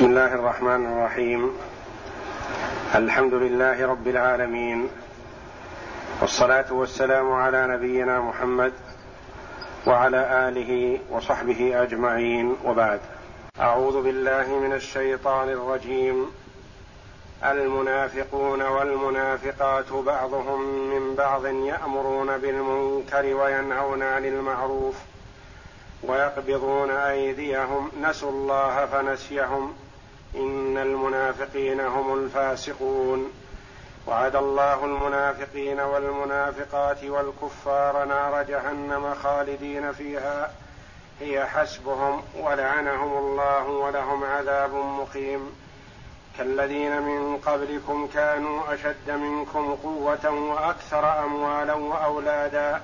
بسم الله الرحمن الرحيم. الحمد لله رب العالمين. والصلاة والسلام على نبينا محمد وعلى آله وصحبه أجمعين. وبعد. أعوذ بالله من الشيطان الرجيم. المنافقون والمنافقات بعضهم من بعض يأمرون بالمنكر وينهون عن المعروف ويقبضون أيديهم. نسوا الله فنسيهم. إن المنافقين هم الفاسقون. وعد الله المنافقين والمنافقات والكفار نار جهنم خالدين فيها. هي حسبهم ولعنهم الله ولهم عذاب مقيم. كالذين من قبلكم كانوا أشد منكم قوة وأكثر أموالا وأولادا.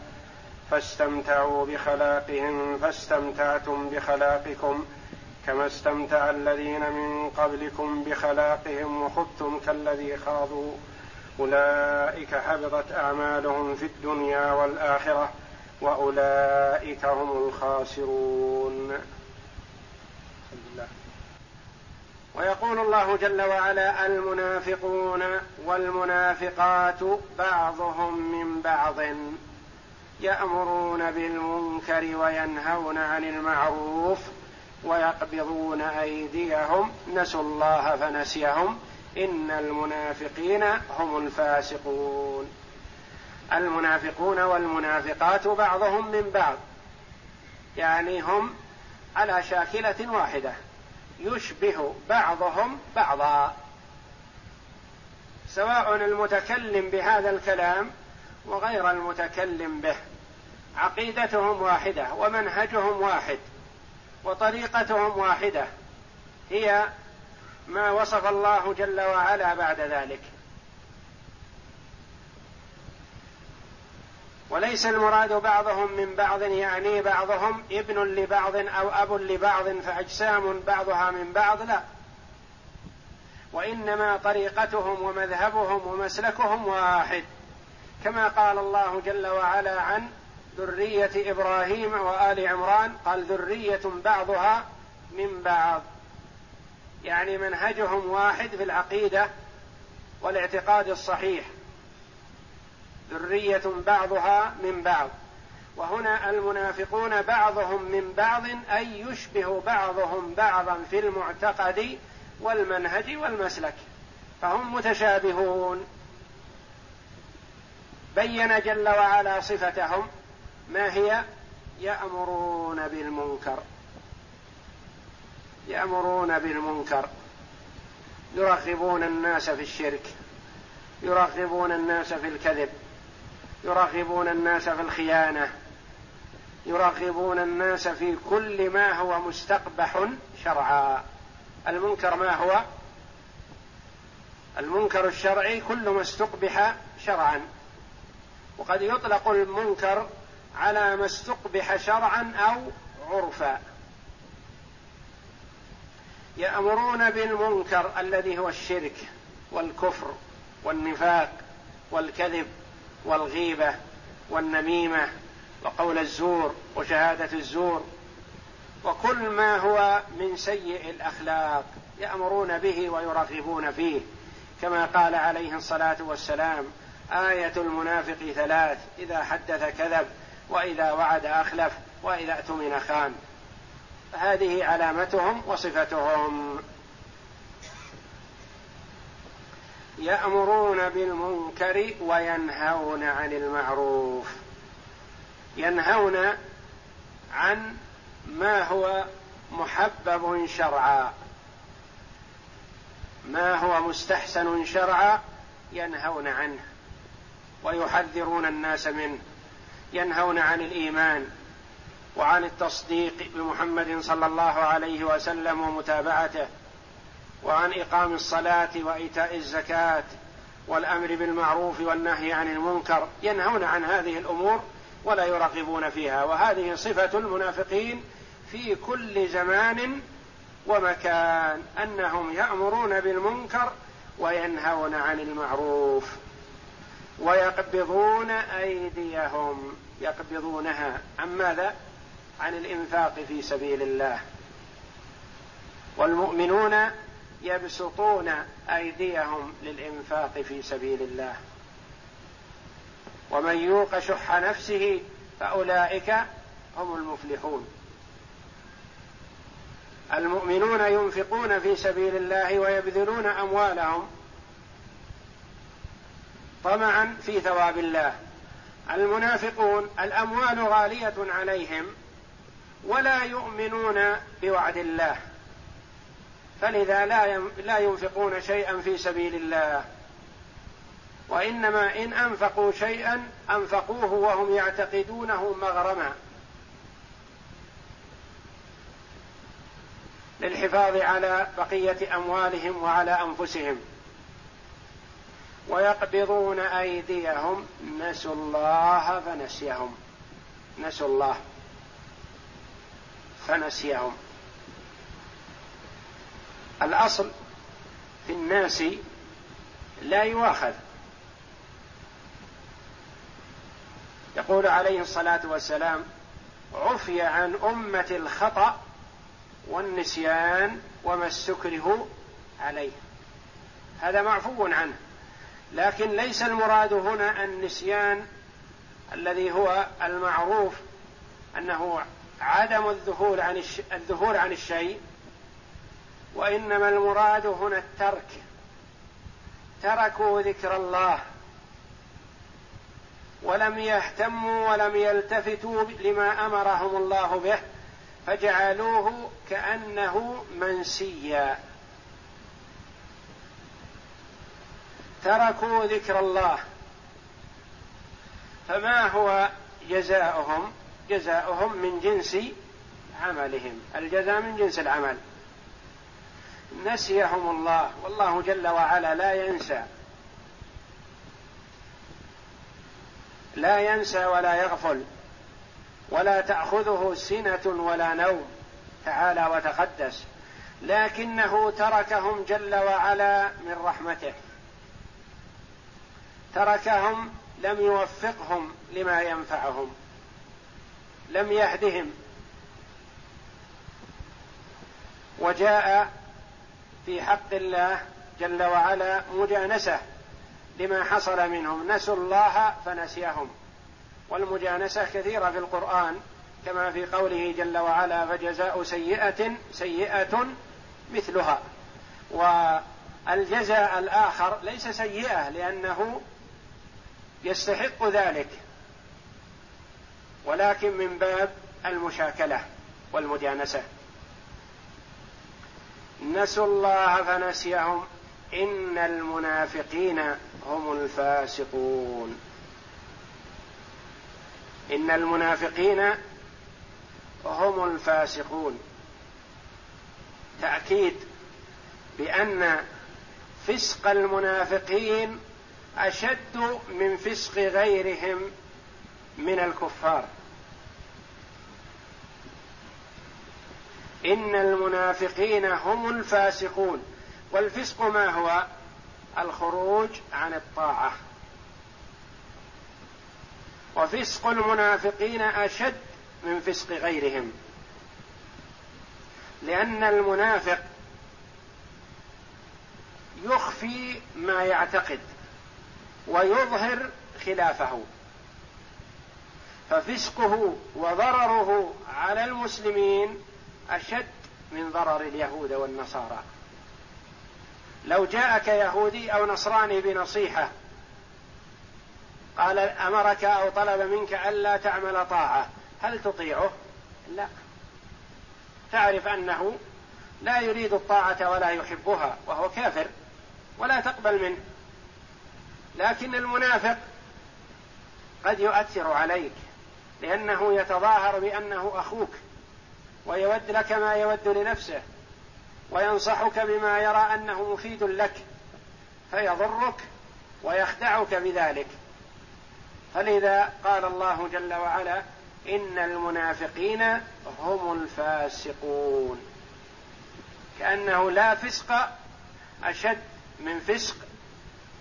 فاستمتعوا بخلاقهم فاستمتعتم بخلاقكم. كما استمتع الذين من قبلكم بخلاقهم وخذتم كالذي خاضوا. أولئك حبطت أعمالهم في الدنيا والآخرة وأولئك هم الخاسرون. ويقول الله جل وعلا المنافقون والمنافقات بعضهم من بعض يأمرون بالمنكر وينهون عن المعروف ويقبضون أيديهم نسوا الله فنسيهم. إن المنافقين هم الفاسقون. المنافقون والمنافقات بعضهم من بعض. يعني هم على شاكلة واحدة. يشبه بعضهم بعضا. سواء المتكلم بهذا الكلام وغير المتكلم به. عقيدتهم واحدة ومنهجهم واحد. وطريقتهم واحدة هي ما وصف الله جل وعلا بعد ذلك. وليس المراد بعضهم من بعض يعني بعضهم ابن لبعض أو أب لبعض فأجسام بعضها من بعض لا. وإنما طريقتهم ومذهبهم ومسلكهم واحد كما قال الله جل وعلا عن ذرية إبراهيم وآل عمران قال ذرية بعضها من بعض. يعني منهجهم واحد في العقيدة والاعتقاد الصحيح. ذرية بعضها من بعض. وهنا المنافقون بعضهم من بعض أي يشبه بعضهم بعضا في المعتقد والمنهج والمسلك. فهم متشابهون. بين جل وعلا صفتهم. ما هي؟ يأمرون بالمنكر. يأمرون بالمنكر. يرغبون الناس في الشرك. يرغبون الناس في الكذب. يرغبون الناس في الخيانة. يرغبون الناس في كل ما هو مستقبح شرعا. المنكر ما هو؟ المنكر الشرعي كل ما استقبح شرعا. وقد يطلق المنكر على ما استقبح شرعا أو عرفا. يأمرون بالمنكر الذي هو الشرك والكفر والنفاق والكذب والغيبة والنميمة وقول الزور وشهادة الزور. وكل ما هو من سيء الأخلاق يأمرون به ويرغبون فيه. كما قال عليه الصلاة والسلام آية المنافق ثلاث إذا حدث كذب وإذا وعد أخلف وإذا اؤتمن خان. هذه علامتهم وصفتهم. يأمرون بالمنكر وينهون عن المعروف. ينهون عن ما هو محبب شرعا. ما هو مستحسن شرعا ينهون عنه ويحذرون الناس منه. ينهون عن الإيمان وعن التصديق بمحمد صلى الله عليه وسلم ومتابعته وعن إقام الصلاة وإيتاء الزكاة والأمر بالمعروف والنهي عن المنكر ينهون عن هذه الأمور ولا يرغبون فيها. وهذه صفة المنافقين في كل زمان ومكان أنهم يأمرون بالمنكر وينهون عن المعروف. ويقبضون أيديهم. يقبضونها. عن ماذا? عن الإنفاق في سبيل الله. والمؤمنون يبسطون أيديهم للإنفاق في سبيل الله. ومن يوق شح نفسه فأولئك هم المفلحون. المؤمنون ينفقون في سبيل الله ويبذلون أموالهم طمعا في ثواب الله. المنافقون الأموال غالية عليهم ولا يؤمنون بوعد الله فلذا لا لا ينفقون شيئا في سبيل الله. وإنما إن أنفقوا شيئا أنفقوه وهم يعتقدونه مغرما. للحفاظ على بقية أموالهم وعلى أنفسهم. ويقبضون أيديهم. نسوا الله فنسيهم. نسوا الله فنسيهم. الأصل في الناس لا يؤاخذ. يقول عليه الصلاة والسلام عفي عن أمة الخطأ والنسيان وما استكره عليه. هذا معفو عنه. لكن ليس المراد هنا النسيان الذي هو المعروف أنه عدم الذهول عن. الذهول عن الشيء وإنما المراد هنا الترك تركوا ذكر الله ولم يهتموا ولم يلتفتوا لما أمرهم الله به فجعلوه كأنه منسيا تركوا ذكر الله. فما هو جزاؤهم؟ جزاؤهم من جنس عملهم. الجزاء من جنس العمل. نسيهم الله. والله جل وعلا لا ينسى. لا ينسى ولا يغفل. ولا تأخذه سنة ولا نوم. تعالى وتقدس. لكنه تركهم جل وعلا من رحمته. تركهم لم يوفقهم لما ينفعهم لم يهدهم. وجاء في حق الله جل وعلا مجانسة لما حصل منهم. نسوا الله فنسيهم. والمجانسة كثيرة في القرآن كما في قوله جل وعلا فجزاء سيئة سيئة مثلها. والجزاء الآخر ليس سيئة لأنه يستحق ذلك. ولكن من باب المشاكلة والمجانسه نسوا الله فنسيهم. إن المنافقين هم الفاسقون. إن المنافقين هم الفاسقون. تأكيد بأن فسق المنافقين أشد من فسق غيرهم من الكفار. إن المنافقين هم الفاسقون. والفسق ما هو؟ الخروج عن الطاعة. وفسق المنافقين أشد من فسق غيرهم. لأن المنافق يخفي ما يعتقد. ويظهر خلافه. ففسقه وضرره على المسلمين أشد من ضرر اليهود والنصارى. لو جاءك يهودي أو نصراني بنصيحة قال أمرك أو طلب منك ألا تعمل طاعة هل تطيعه؟ لا. تعرف أنه لا يريد الطاعة ولا يحبها وهو كافر ولا تقبل منه. لكن المنافق قد يؤثر عليك لأنه يتظاهر بأنه أخوك ويود لك ما يود لنفسه وينصحك بما يرى أنه مفيد لك فيضرك ويخدعك بذلك. فلذا قال الله جل وعلا إن المنافقين هم الفاسقون. كأنه لا فسق أشد من فسق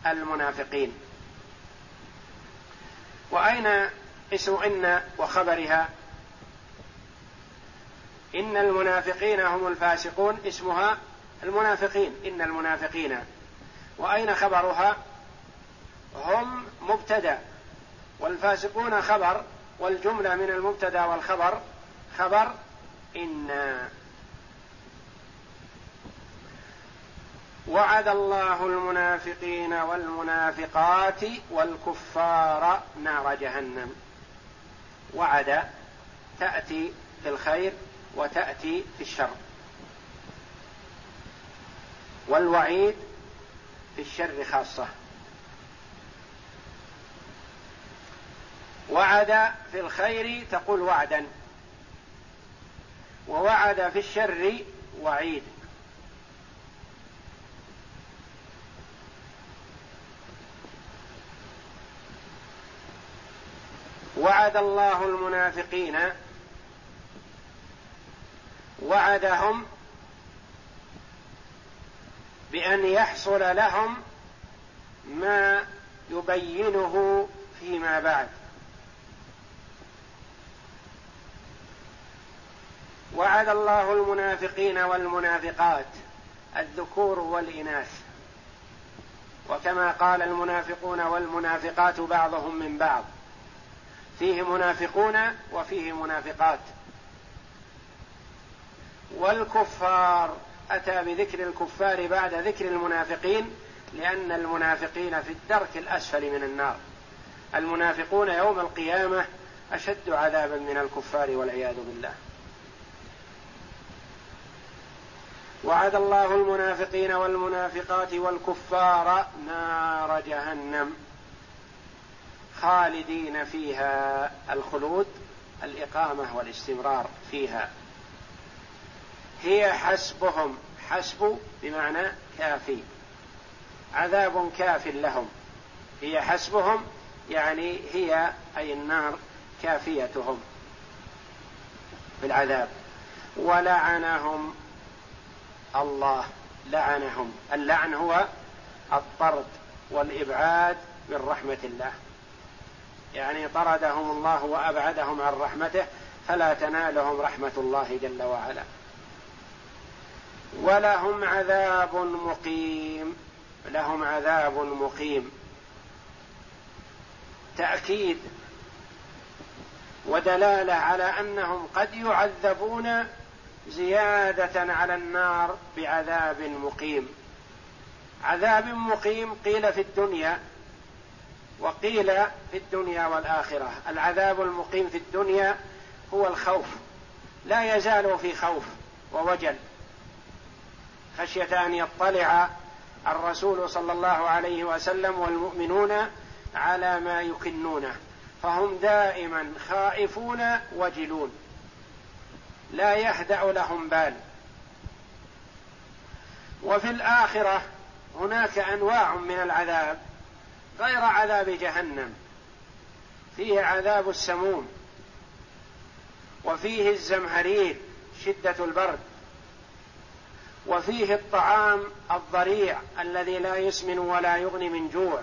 المنافقين. وأين اسم إن وخبرها؟ إن المنافقين هم الفاسقون اسمها المنافقين إن المنافقين. وأين خبرها؟ هم مبتدأ والفاسقون خبر والجملة من المبتدأ والخبر خبر إن. وعد الله المنافقين والمنافقات والكفار نار جهنم. وعد تأتي في الخير وتأتي في الشر. والوعيد في الشر خاصة. وعد في الخير تقول وعدا. ووعد في الشر وعيد. وعد الله المنافقين وعدهم بأن يحصل لهم ما يبينه فيما بعد. وعد الله المنافقين والمنافقات الذكور والإناث. وكما قال المنافقون والمنافقات بعضهم من بعض. فيه منافقون وفيه منافقات. والكفار أتى بذكر الكفار بعد ذكر المنافقين لأن المنافقين في الدرك الأسفل من النار. المنافقون يوم القيامة أشد عذابا من الكفار والعياذ بالله. وعد الله المنافقين والمنافقات والكفار نار جهنم. خالدين فيها. الخلود الإقامة والاستمرار فيها. هي حسبهم. حسب بمعنى كافي. عذاب كاف لهم. هي حسبهم يعني هي أي النار كافيتهم بالعذاب. ولعنهم الله. لعنهم. اللعن هو الطرد والإبعاد من رحمة الله. يعني طردهم الله وأبعدهم عن رحمته فلا تنالهم رحمة الله جل وعلا. ولهم عذاب مقيم لهم عذاب مقيم. تأكيد ودلالة على أنهم قد يعذبون زيادة على النار بعذاب مقيم. عذاب مقيم قيل في الدنيا وقيل في الدنيا والآخرة العذاب المقيم في الدنيا هو الخوف. لا يزال في خوف ووجل. خشيه ان يطلع الرسول صلى الله عليه وسلم والمؤمنون على ما يكنونه فهم دائما خائفون وجلون. لا يهدأ لهم بال. وفي الآخرة هناك أنواع من العذاب. غير عذاب جهنم. فيه عذاب السموم. وفيه الزمهرير شدة البرد. وفيه الطعام الضريع الذي لا يسمن ولا يغني من جوع.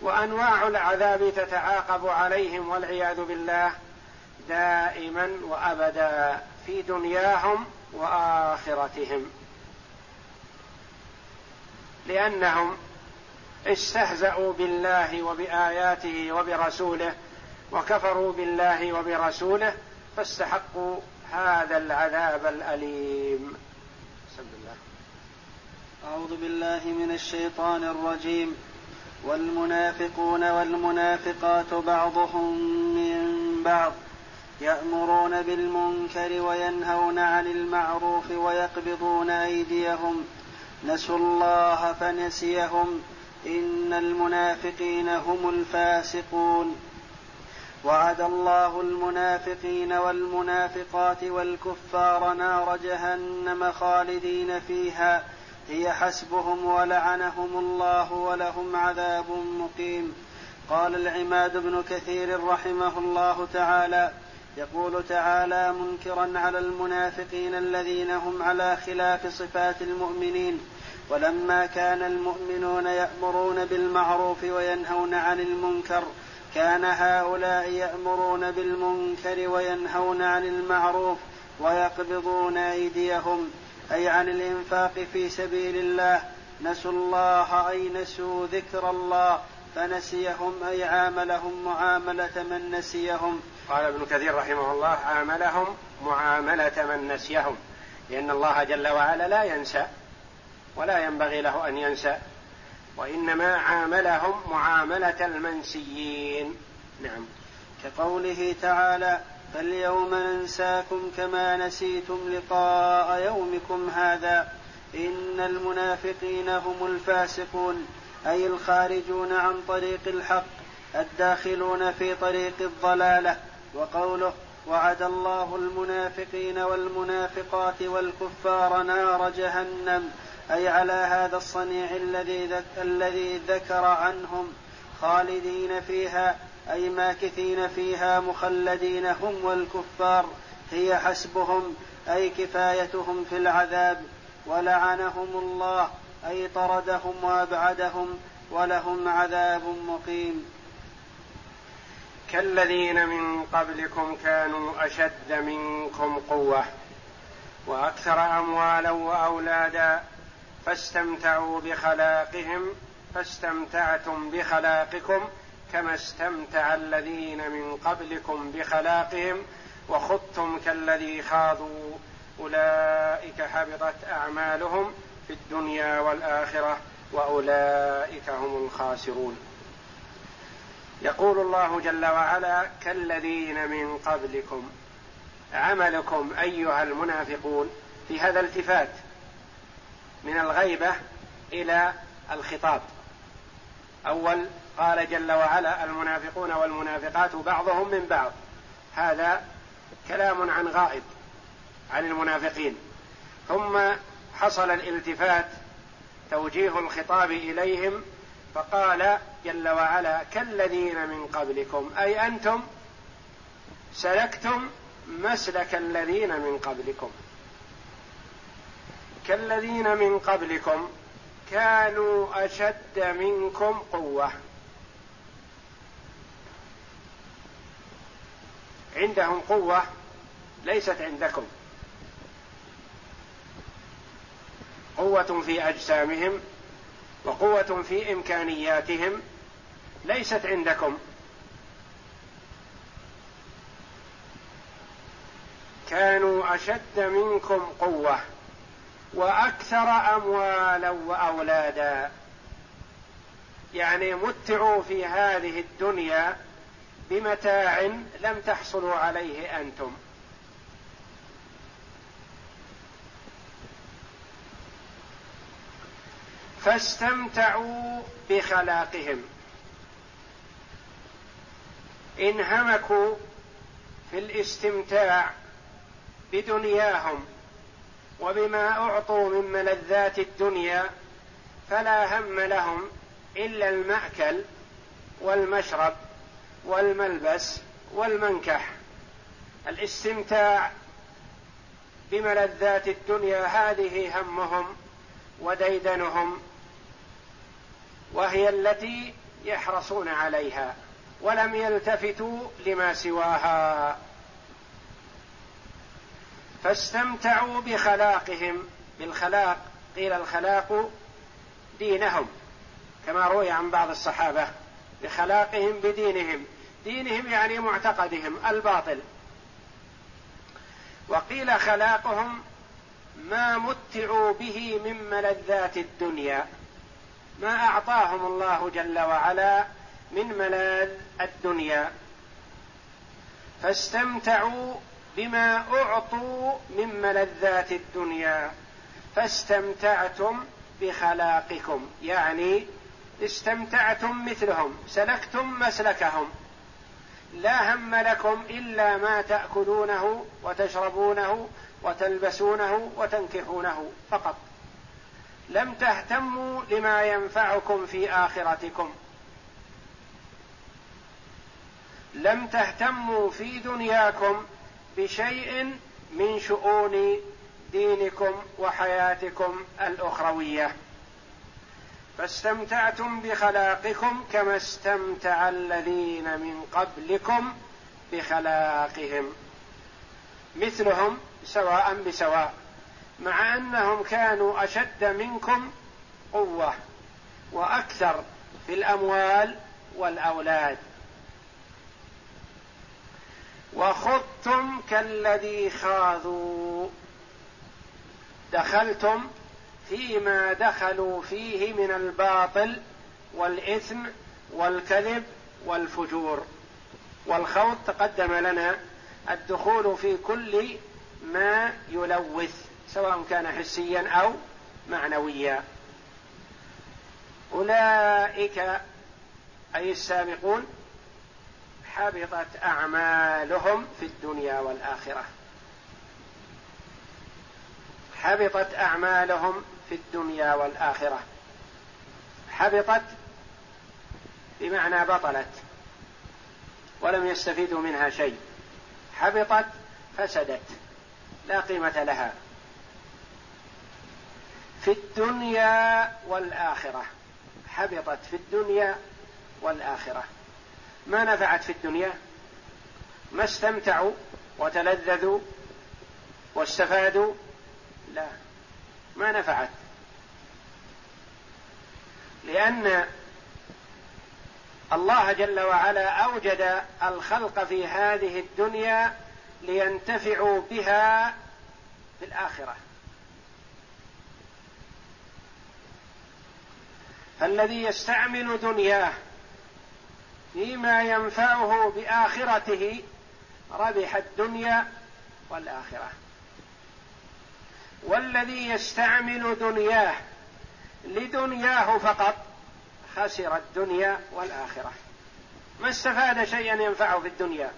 وأنواع العذاب تتعاقب عليهم والعياذ بالله دائما وابدا في دنياهم وآخرتهم. لأنهم استهزأوا بالله وبآياته وبرسوله وكفروا بالله وبرسوله فاستحقوا هذا العذاب الأليم. بسم الله. أعوذ بالله من الشيطان الرجيم. والمنافقون والمنافقات بعضهم من بعض يأمرون بالمنكر وينهون عن المعروف ويقبضون أيديهم. نسوا الله فنسيهم. إن المنافقين هم الفاسقون. وعد الله المنافقين والمنافقات والكفار نار جهنم خالدين فيها. هي حسبهم ولعنهم الله ولهم عذاب مقيم. قال العماد بن كثير رحمه الله تعالى يقول تعالى منكرا على المنافقين الذين هم على خلاف صفات المؤمنين. ولما كان المؤمنون يأمرون بالمعروف وينهون عن المنكر كان هؤلاء يأمرون بالمنكر وينهون عن المعروف ويقبضون أيديهم أي عن الإنفاق في سبيل الله. نسوا الله أي نسوا ذكر الله فنسيهم أي عاملهم معاملة من نسيهم. قال ابن كثير رحمه الله عاملهم معاملة من نسيهم. لأن الله جل وعلا لا ينسى ولا ينبغي له أن ينسى وإنما عاملهم معاملة المنسيين. نعم. كقوله تعالى فاليوم ننساكم كما نسيتم لقاء يومكم هذا. إن المنافقين هم الفاسقون أي الخارجون عن طريق الحق الداخلون في طريق الضلالة. وقوله وعد الله المنافقين والمنافقات والكفار نار جهنم. أي على هذا الصنيع الذي الذي ذكر عنهم خالدين فيها أي ماكثين فيها مخلدين هم والكفار هي حسبهم أي كفايتهم في العذاب. ولعنهم الله أي طردهم وأبعدهم ولهم عذاب مقيم. كالذين من قبلكم كانوا أشد منكم قوة وأكثر اموالا وأولادا فاستمتعوا بخلاقهم فاستمتعتم بخلاقكم كما استمتع الذين من قبلكم بخلاقهم وخضتم كالذي خاضوا. أولئك حبطت أعمالهم في الدنيا والآخرة وأولئك هم الخاسرون. يقول الله جل وعلا كالذين من قبلكم. عملكم أيها المنافقون في هذا التفات من الغيبة إلى الخطاب. أول قال جل وعلا المنافقون والمنافقات بعضهم من بعض. هذا كلام عن غائب عن المنافقين. ثم حصل الالتفات توجيه الخطاب إليهم فقال جل وعلا كالذين من قبلكم أي أنتم؟ سلكتم مسلك الذين من قبلكم. كالذين من قبلكم كانوا أشد منكم قوة. عندهم قوة ليست عندكم. قوة في أجسامهم وقوة في إمكانياتهم ليست عندكم. كانوا أشد منكم قوة. وأكثر أموالا وأولادا. يعني متعوا في هذه الدنيا بمتاع لم تحصلوا عليه أنتم. فاستمتعوا بخلاقهم. إنهمكوا في الاستمتاع بدنياهم. وبما أعطوا من ملذات الدنيا فلا هم لهم إلا المأكل والمشرب والملبس والمنكح. الاستمتاع بملذات الدنيا هذه همهم وديدنهم وهي التي يحرصون عليها ولم يلتفتوا لما سواها. فاستمتعوا بخلاقهم بالخلاق قيل الخلاق دينهم كما روي عن بعض الصحابة بخلاقهم بدينهم. دينهم يعني معتقدهم الباطل. وقيل خلاقهم ما متعوا به من ملذات الدنيا ما أعطاهم الله جل وعلا من ملاذ الدنيا. فاستمتعوا بما أعطوا من ملذات الدنيا فاستمتعتم بخلاقكم. يعني استمتعتم مثلهم سلكتم مسلكهم. لا هم لكم إلا ما تأكلونه وتشربونه وتلبسونه وتنكحونه فقط. لم تهتموا لما ينفعكم في آخرتكم. لم تهتموا في دنياكم بشيء من شؤون دينكم وحياتكم الأخروية. فاستمتعتم بخلاقكم كما استمتع الذين من قبلكم بخلاقهم. مثلهم سواء بسواء مع أنهم كانوا أشد منكم قوة وأكثر في الأموال والأولاد. وخضتم كالذي خاضوا دخلتم فيما دخلوا فيه من الباطل والإثم والكذب والفجور. والخوض تقدم لنا الدخول في كل ما يلوث سواء كان حسيا أو معنويا. أولئك أي السابقون حبطت أعمالهم في الدنيا والآخرة. حبطت أعمالهم في الدنيا والآخرة. حبطت بمعنى بطلت ولم يستفيدوا منها شيء. حبطت فسدت لا قيمة لها. في الدنيا والآخرة. حبطت في الدنيا والآخرة. ما نفعت في الدنيا؟ ما استمتعوا وتلذذوا واستفادوا؟ لا ما نفعت. لأن الله جل وعلا أوجد الخلق في هذه الدنيا لينتفعوا بها في الآخرة. فالذي يستعمل دنياه فيما ينفعه بآخرته ربح الدنيا والآخرة. والذي يستعمل دنياه لدنياه فقط خسر الدنيا والآخرة. ما استفاد شيئا ينفعه في الدنيا؟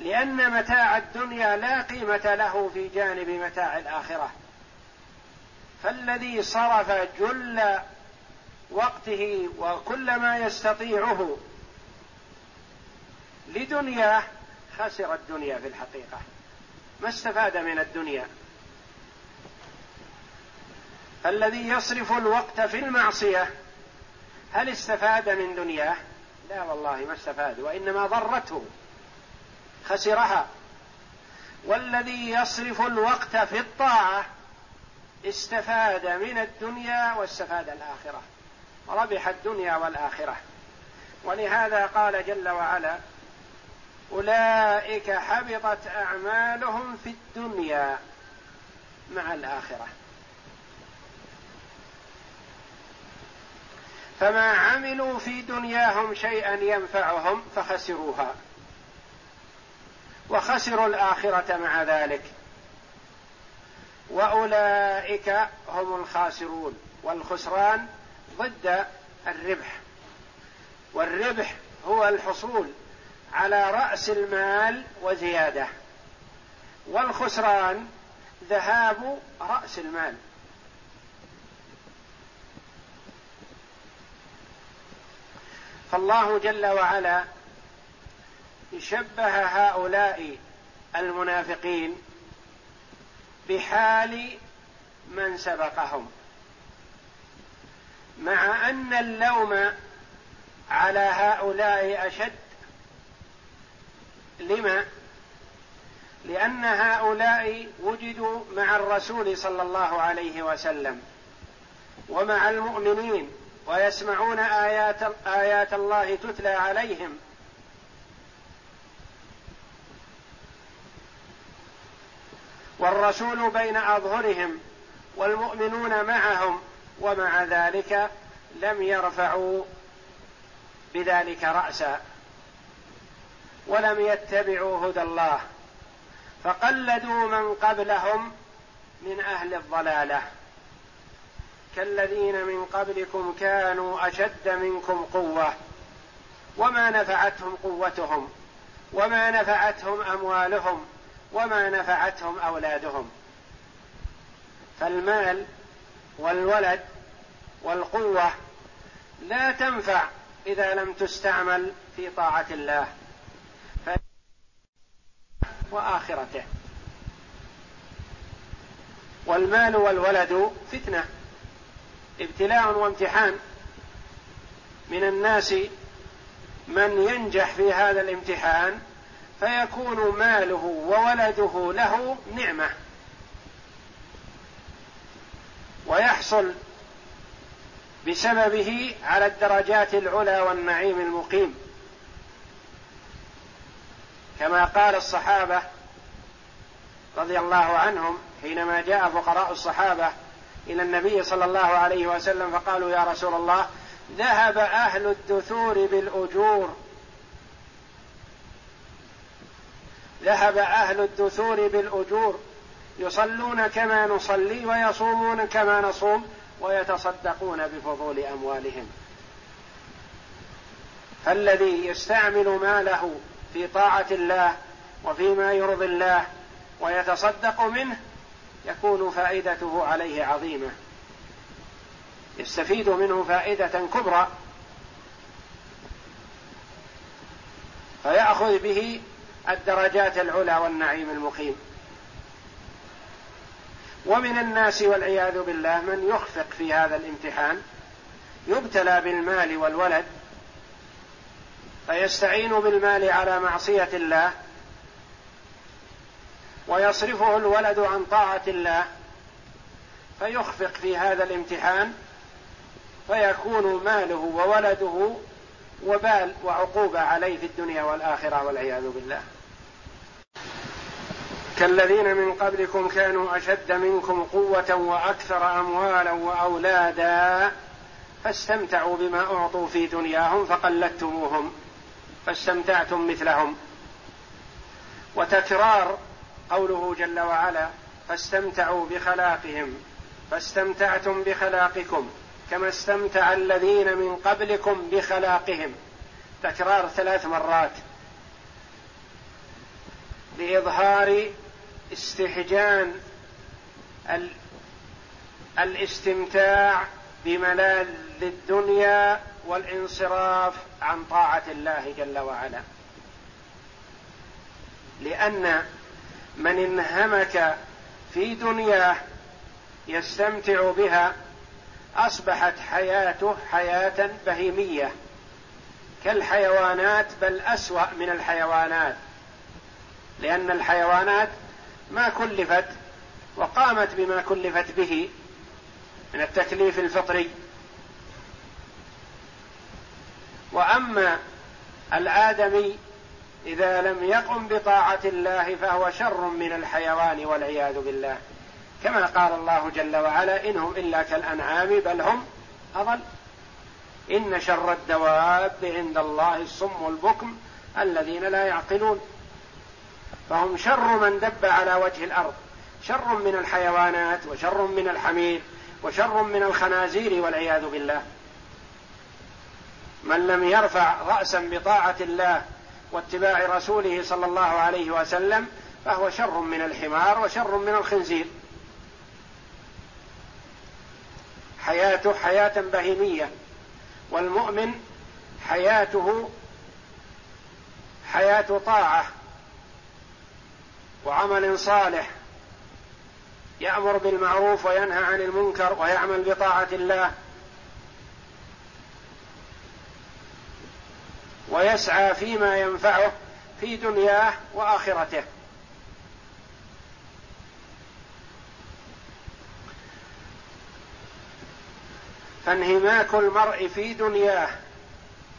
لأن متاع الدنيا لا قيمة له في جانب متاع الآخرة. فالذي صرف جل وقته وكل ما يستطيعه لدنياه خسر الدنيا في الحقيقة. ما استفاد من الدنيا؟ فالذي يصرف الوقت في المعصية هل استفاد من دنياه؟ لا والله ما استفاد وإنما ضرته خسرها. والذي يصرف الوقت في الطاعة استفاد من الدنيا واستفاد الآخرة. ربح الدنيا والآخرة. ولهذا قال جل وعلا أولئك حبطت أعمالهم في الدنيا مع الآخرة. فما عملوا في دنياهم شيئا ينفعهم فخسروها. وخسروا الآخرة مع ذلك. وأولئك هم الخاسرون والخسران ضد الربح. والربح هو الحصول على رأس المال وزيادة. والخسران ذهاب رأس المال. فالله جل وعلا شبه هؤلاء المنافقين بحال من سبقهم مع أن اللوم على هؤلاء أشد لما؟ لأن هؤلاء وجدوا مع الرسول صلى الله عليه وسلم ومع المؤمنين ويسمعون آيات آيات الله تتلى عليهم. والرسول بين أظهرهم والمؤمنون معهم ومع ذلك لم يرفعوا بذلك رأسا. ولم يتبعوا هدى الله فقلدوا من قبلهم من أهل الضلالة. كالذين من قبلكم كانوا أشد منكم قوة وما نفعتهم قوتهم وما نفعتهم أموالهم وما نفعتهم أولادهم. فالمال والولد والقوة لا تنفع إذا لم تستعمل في طاعة الله. وآخرته. والمال والولد فتنة. ابتلاء وامتحان. من الناس من ينجح في هذا الامتحان فيكون ماله وولده له نعمة. ويحصل بسببه على الدرجات العلى والنعيم المقيم. كما قال الصحابة رضي الله عنهم حينما جاء فقراء الصحابة إلى النبي صلى الله عليه وسلم فقالوا يا رسول الله ذهب أهل الدثور بالأجور. ذهب أهل الدثور بالأجور. يصلون كما نصلي ويصومون كما نصوم ويتصدقون بفضول أموالهم. فالذي يستعمل ماله في طاعة الله وفيما يرضي الله ويتصدق منه يكون فائدته عليه عظيمة. يستفيد منه فائدة كبرى. فيأخذ به الدرجات العلى والنعيم المقيم. ومن الناس والعياذ بالله من يخفق في هذا الامتحان يبتلى بالمال والولد فيستعين بالمال على معصية الله ويصرفه الولد عن طاعة الله فيخفق في هذا الامتحان فيكون ماله وولده وبال وعقوبة عليه في الدنيا والآخرة والعياذ بالله. كالذين من قبلكم كانوا أشد منكم قوة وأكثر أموالا وأولادا فاستمتعوا بما أعطوا في دنياهم فقلدتموهم. فاستمتعتم مثلهم. وتكرار قوله جل وعلا فاستمتعوا بخلاقهم فاستمتعتم بخلاقكم كما استمتع الذين من قبلكم بخلاقهم. تكرار ثلاث مرات. لإظهار استحجان الاستمتاع بملاذ الدنيا والانصراف عن طاعة الله جل وعلا. لأن من انهمك في دنياه يستمتع بها أصبحت حياته حياة بهيمية كالحيوانات بل أسوأ من الحيوانات. لأن الحيوانات ما كلفت وقامت بما كلفت به من التكليف الفطري. وأما الآدمي إذا لم يقم بطاعة الله فهو شر من الحيوان والعياذ بالله. كما قال الله جل وعلا انهم إلا كالأنعام بل هم أضل. إن شر الدواب عند الله الصم البكم الذين لا يعقلون. فهم شر من دب على وجه الأرض شر من الحيوانات وشر من الحمير وشر من الخنازير والعياذ بالله. من لم يرفع رأسا بطاعة الله واتباع رسوله صلى الله عليه وسلم فهو شر من الحمار وشر من الخنزير. حياته حياة بهيمية والمؤمن حياته حياة طاعة وعمل صالح يأمر بالمعروف وينهى عن المنكر ويعمل بطاعة الله. ويسعى فيما ينفعه في دنياه وآخرته. فانهماك المرء في دنياه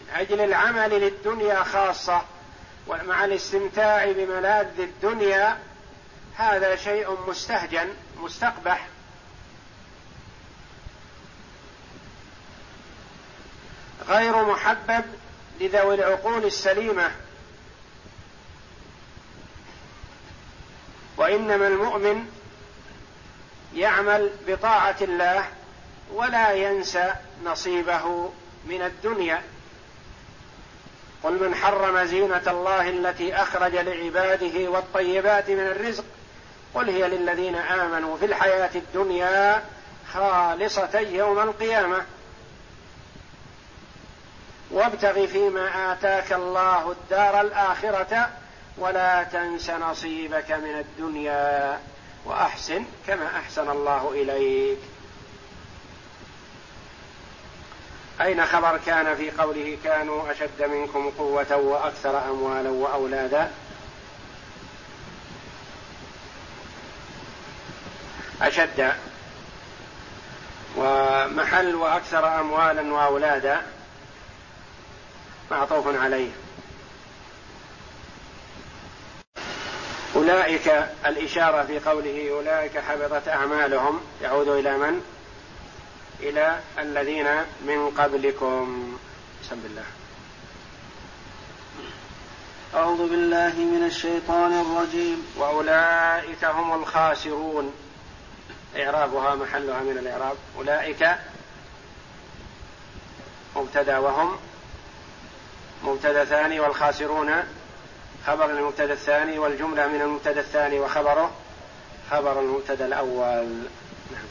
من أجل العمل للدنيا خاصة ومع الاستمتاع بملاذ الدنيا هذا شيء مستهجن مستقبح. غير محبب لذوي العقول السليمة. وإنما المؤمن يعمل بطاعة الله ولا ينسى نصيبه من الدنيا. قل من حرم زينة الله التي أخرج لعباده والطيبات من الرزق قل هي للذين آمنوا في الحياة الدنيا خالصة يوم القيامة. وابتغ فيما آتاك الله الدار الآخرة ولا تنس نصيبك من الدنيا وأحسن كما أحسن الله إليك. أين خبر كان في قوله كانوا أشد منكم قوة وأكثر أموالا وأولادا؟ أشد. ومحل وأكثر أموالا وأولادا؟ معطوف عليه. أولئك الإشارة في قوله أولئك حبطت أعمالهم يعود إلى من؟ إلى الذين من قبلكم. بسم الله. أعوذ بالله من الشيطان الرجيم. وأولئك هم الخاسرون. إعرابها محلها من الإعراب. أولئك مبتدأ وهم مبتدأ ثاني والخاسرون خبر المبتدأ الثاني والجملة من المبتدأ الثاني وخبره خبر المبتدأ الأول نعم.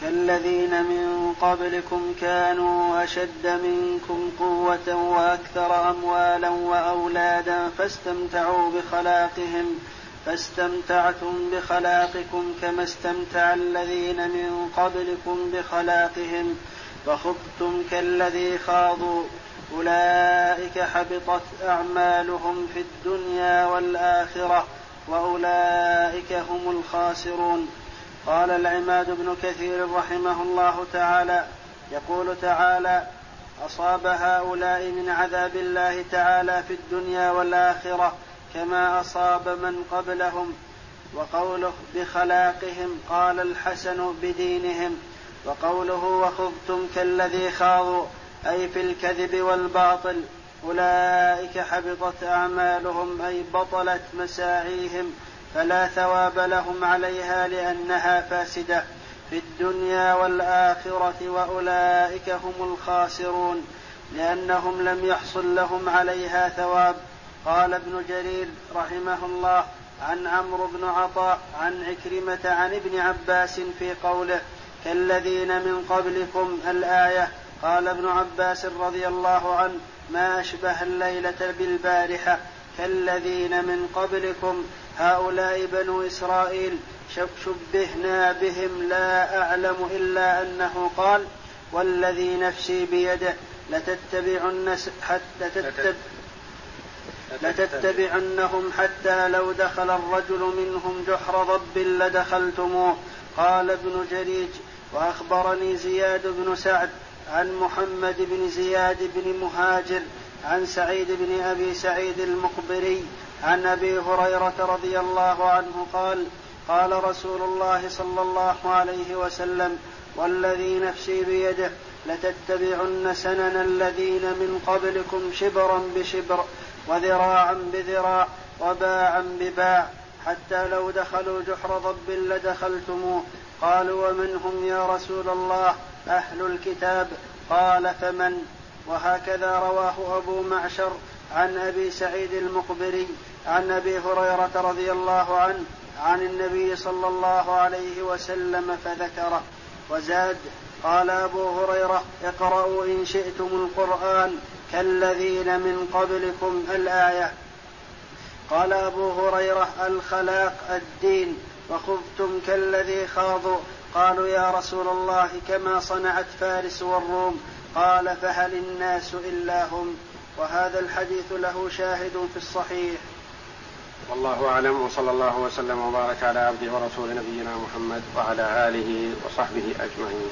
كالذين من قبلكم كانوا أشد منكم قوة وأكثر أموالا وأولادا فاستمتعوا بخلاقهم فاستمتعتم بخلاقكم كما استمتع الذين من قبلكم بخلاقهم فخبتم كالذي خاضوا أولئك حبطت أعمالهم في الدنيا والآخرة وأولئك هم الخاسرون. قال العماد بن كثير رحمه الله تعالى يقول تعالى أصاب هؤلاء من عذاب الله تعالى في الدنيا والآخرة كما أصاب من قبلهم. وقوله بخلاقهم قال الحسن بدينهم. وقوله وخذتم كالذي خاضوا. أي في الكذب والباطل أولئك حبطت أعمالهم أي بطلت مساعيهم فلا ثواب لهم عليها لأنها فاسدة. في الدنيا والآخرة وأولئك هم الخاسرون لأنهم لم يحصل لهم عليها ثواب. قال ابن جرير رحمه الله عن عمرو بن عطاء عن عكرمة عن ابن عباس في قوله كالذين من قبلكم الآية قال ابن عباس رضي الله عنه ما أشبه الليلة بالبارحة كالذين من قبلكم هؤلاء بنو إسرائيل شبهنا بهم لا أعلم إلا أنه قال والذي نفسي بيده لتتبعن حتى تتب لتتبعنهم حتى لو دخل الرجل منهم جحر ضب لدخلتموه. قال ابن جريج وأخبرني زياد بن سعد عن محمد بن زياد بن مهاجر عن سعيد بن أبي سعيد المقبري عن أبي هريرة رضي الله عنه قال قال رسول الله صلى الله عليه وسلم والذي نفسي بيده لتتبعن سنن الذين من قبلكم شبرا بشبر وذراعا بذراع وباعا بباع حتى لو دخلوا جحر ضب لدخلتموه. قالوا ومن هم يا رسول الله؟ أهل الكتاب قال فمن؟ وهكذا رواه أبو معشر عن أبي سعيد المقبري عن أبي هريرة رضي الله عنه عن النبي صلى الله عليه وسلم فذكره. وزاد قال أبو هريرة اقرأوا إن شئتم القرآن كالذين من قبلكم الآية. قال أبو هريرة الخلاق الدين وخذتم كالذي خاضوا قالوا يا رسول الله كما صنعت فارس والروم. قال فهل الناس إلا هم؟ وهذا الحديث له شاهد في الصحيح. والله أعلم وصلى الله وسلم وبارك على عبده ورسول نبينا محمد وعلى آله وصحبه أجمعين.